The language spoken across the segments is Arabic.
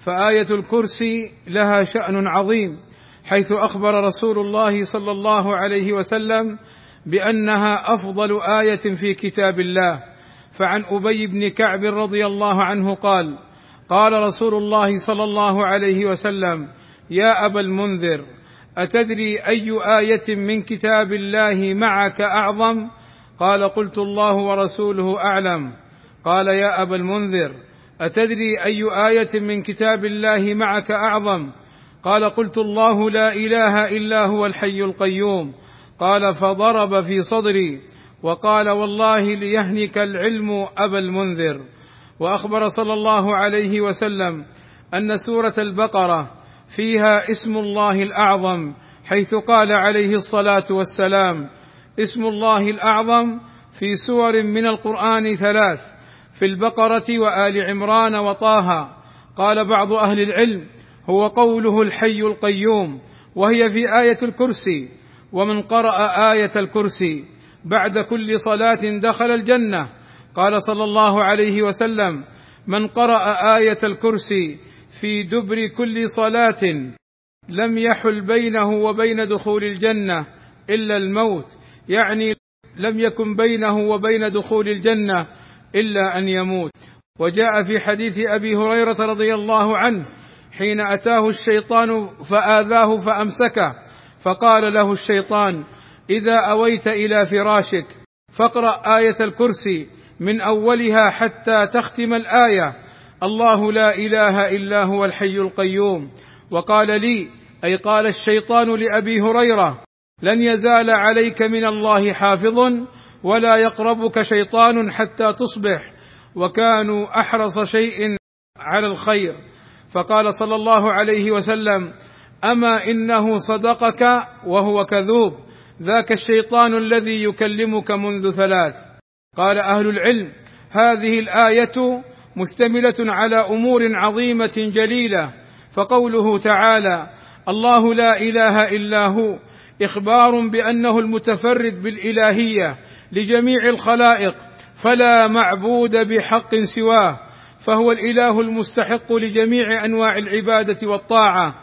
فآية الكرسي لها شأن عظيم حيث أخبر رسول الله صلى الله عليه وسلم بأنها أفضل آية في كتاب الله. فعن أبي بن كعب رضي الله عنه قال قال رسول الله صلى الله عليه وسلم يا أبا المنذر أتدري أي آية من كتاب الله معك أعظم؟ قال قلت الله ورسوله أعلم. قال يا أبا المنذر أتدري أي آية من كتاب الله معك أعظم؟ قال قلت الله لا إله إلا هو الحي القيوم. قال فضرب في صدري. وقال والله ليهنك العلم أبا المنذر. وأخبر صلى الله عليه وسلم أن سورة البقرة فيها اسم الله الأعظم حيث قال عليه الصلاة والسلام اسم الله الأعظم في سور من القرآن ثلاث. في البقرة وآل عمران وطه. قال بعض أهل العلم هو قوله الحي القيوم وهي في آية الكرسي ومن قرأ آية الكرسي بعد كل صلاة دخل الجنة. قال صلى الله عليه وسلم من قرأ آية الكرسي في دبر كل صلاة لم يحل بينه وبين دخول الجنة إلا الموت يعني لم يكن بينه وبين دخول الجنة إلا أن يموت. وجاء في حديث أبي هريرة رضي الله عنه حين أتاه الشيطان فآذاه فأمسكه فقال له الشيطان إذا أويت إلى فراشك فاقرأ آية الكرسي من أولها حتى تختم الآية. الله لا إله إلا هو الحي القيوم. وقال لي أي قال الشيطان لأبي هريرة لن يزال عليك من الله حافظ ولا يقربك شيطان حتى تصبح وكانوا أحرص شيء على الخير. فقال صلى الله عليه وسلم أما إنه صدقك وهو كذوب ذاك الشيطان الذي يكلمك منذ ثلاث. قال أهل العلم هذه الآية مشتمله على أمور عظيمة جليلة. فقوله تعالى الله لا إله إلا هو إخبار بأنه المتفرد بالإلهية. لجميع الخلائق فلا معبود بحق سواه فهو الإله المستحق لجميع أنواع العبادة والطاعة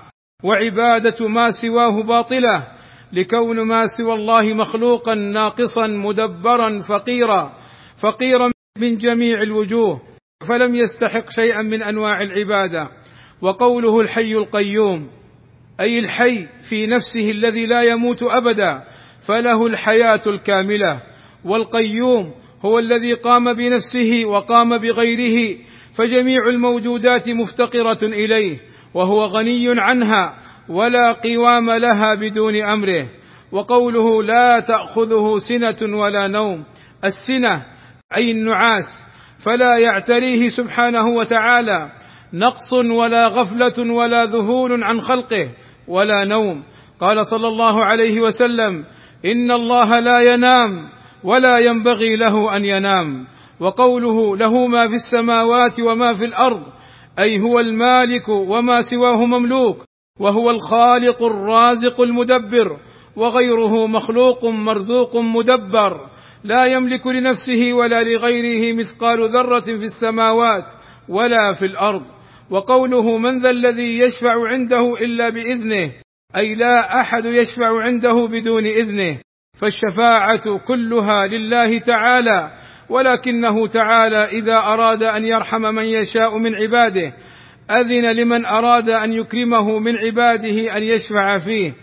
وعبادة ما سواه باطلة لكون ما سوى الله مخلوقا ناقصا مدبرا فقيرا فقيرا من جميع الوجوه فلم يستحق شيئا من أنواع العبادة. وقوله الحي القيوم أي الحي في نفسه الذي لا يموت ابدا فله الحياة الكاملة. والقيوم هو الذي قام بنفسه وقام بغيره فجميع الموجودات مفتقرة إليه وهو غني عنها ولا قوام لها بدون أمره وقوله لا تأخذه سنة ولا نوم السنة أي النعاس فلا يعتريه سبحانه وتعالى نقص ولا غفلة ولا ذهول عن خلقه ولا نوم. قال صلى الله عليه وسلم إن الله لا ينام. ولا ينبغي له أن ينام. وقوله له ما في السماوات وما في الأرض أي هو المالك وما سواه مملوك وهو الخالق الرازق المدبر وغيره مخلوق مرزوق مدبر. لا يملك لنفسه ولا لغيره مثقال ذرة في السماوات ولا في الأرض. وقوله من ذا الذي يشفع عنده إلا بإذنه أي لا أحد يشفع عنده بدون إذنه. فالشفاعة كلها لله تعالى ولكنه تعالى إذا أراد أن يرحم من يشاء من عباده أذن لمن أراد أن يكرمه من عباده أن يشفع فيه.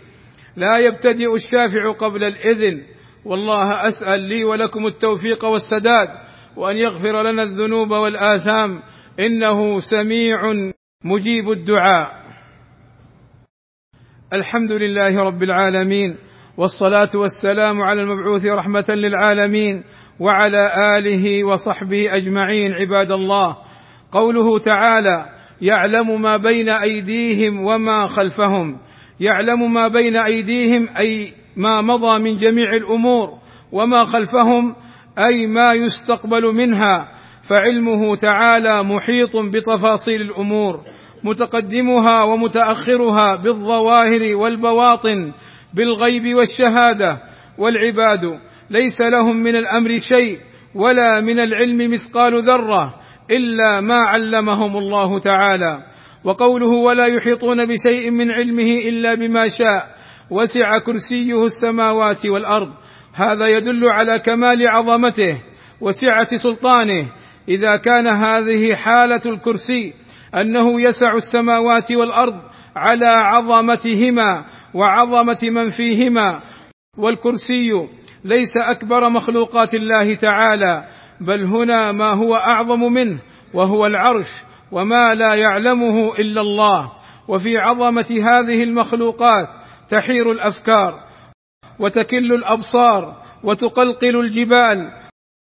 لا يبتدئ الشافع قبل الإذن والله أسأل لي ولكم التوفيق والسداد وأن يغفر لنا الذنوب والآثام إنه سميع مجيب الدعاء. الحمد لله رب العالمين والصلاة والسلام على المبعوث رحمة للعالمين وعلى آله وصحبه أجمعين عباد الله. قوله تعالى يعلم ما بين أيديهم وما خلفهم. يعلم ما بين أيديهم أي ما مضى من جميع الأمور وما خلفهم أي ما يستقبل منها. فعلمه تعالى محيط بتفاصيل الأمور متقدمها ومتأخرها بالظواهر والبواطن بالغيب والشهادة والعباد. ليس لهم من الأمر شيء ولا من العلم مثقال ذرة إلا ما علمهم الله تعالى. وقوله ولا يحيطون بشيء من علمه إلا بما شاء. وسع كرسيه السماوات والأرض. هذا يدل على كمال عظمته وسعة سلطانه. إذا كان هذه حالة الكرسي أنه يسع السماوات والأرض على عظمتهما وعظمة من فيهما. والكرسي ليس أكبر مخلوقات الله تعالى بل هنا ما هو أعظم منه وهو العرش وما لا يعلمه إلا الله. وفي عظمة هذه المخلوقات تحير الأفكار وتكل الأبصار وتقلقل الجبال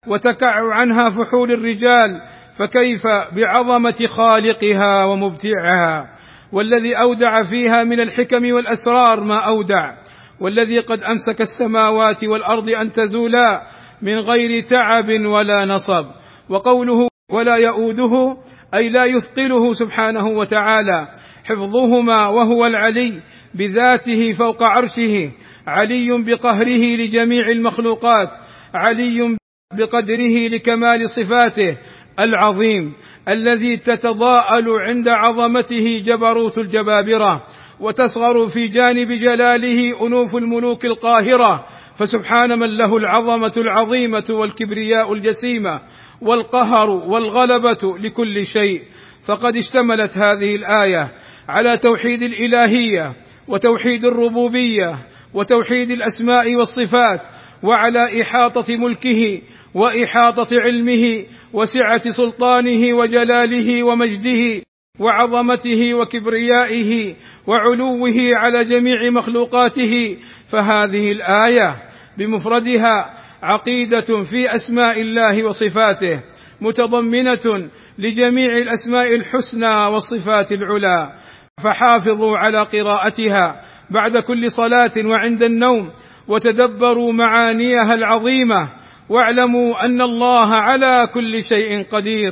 وتكع عنها فحول الرجال فكيف بعظمة خالقها ومبدعها؟ والذي أودع فيها من الحكم والأسرار ما أودع والذي قد أمسك السماوات والأرض أن تزولا من غير تعب ولا نصب. وقوله ولا يؤوده أي لا يثقله سبحانه وتعالى حفظهما وهو العلي بذاته فوق عرشه علي بقهره لجميع المخلوقات علي بقدره لكمال صفاته العظيم الذي تتضاءل عند عظمته جبروت الجبابرة وتصغر في جانب جلاله أنوف الملوك القاهرة. فسبحان من له العظمة العظيمة والكبرياء الجسيمة والقهر والغلبة لكل شيء. فقد اشتملت هذه الآية على توحيد الإلهية وتوحيد الربوبية وتوحيد الأسماء والصفات وعلى إحاطة ملكه وإحاطة علمه وسعة سلطانه وجلاله ومجده وعظمته وكبريائه وعلوه على جميع مخلوقاته فهذه الآية بمفردها عقيدة في أسماء الله وصفاته متضمنة لجميع الأسماء الحسنى والصفات العلى فحافظوا على قراءتها بعد كل صلاة وعند النوم وتدبروا معانيها العظيمة. واعلموا أن الله على كل شيء قدير.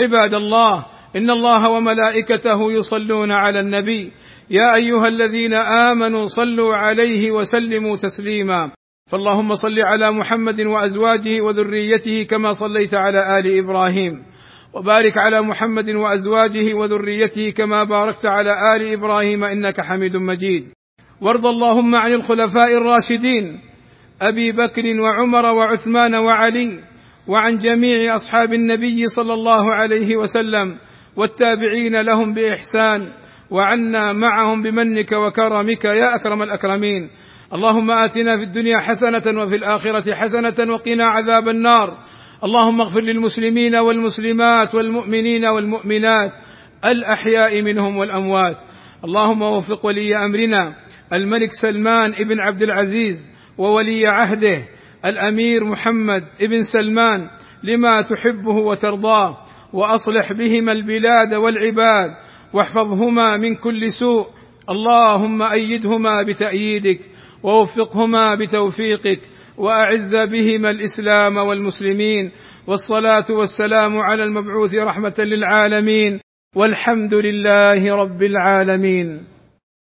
عباد الله إن الله وملائكته يصلون على النبي. يا أيها الذين آمنوا صلوا عليه وسلموا تسليما. فاللهم صل على محمد وأزواجه وذريته كما صليت على آل إبراهيم. وبارك على محمد وأزواجه وذريته كما باركت على آل إبراهيم إنك حميد مجيد. وارض اللهم عن الخلفاء الراشدين أبي بكر وعمر وعثمان وعلي وعن جميع أصحاب النبي صلى الله عليه وسلم والتابعين لهم بإحسان وعنا معهم بمنك وكرمك يا أكرم الأكرمين. اللهم آتنا في الدنيا حسنة وفي الآخرة حسنة وقنا عذاب النار. اللهم اغفر للمسلمين والمسلمات والمؤمنين والمؤمنات الأحياء منهم والأموات. اللهم وفق ولي أمرنا. الملك سلمان بن عبد العزيز وولي عهده الأمير محمد بن سلمان لما تحبه وترضاه وأصلح بهما البلاد والعباد واحفظهما من كل سوء. اللهم أيدهما بتأييدك ووفقهما بتوفيقك وأعز بهما الإسلام والمسلمين. والصلاة والسلام على المبعوث رحمة للعالمين. والحمد لله رب العالمين.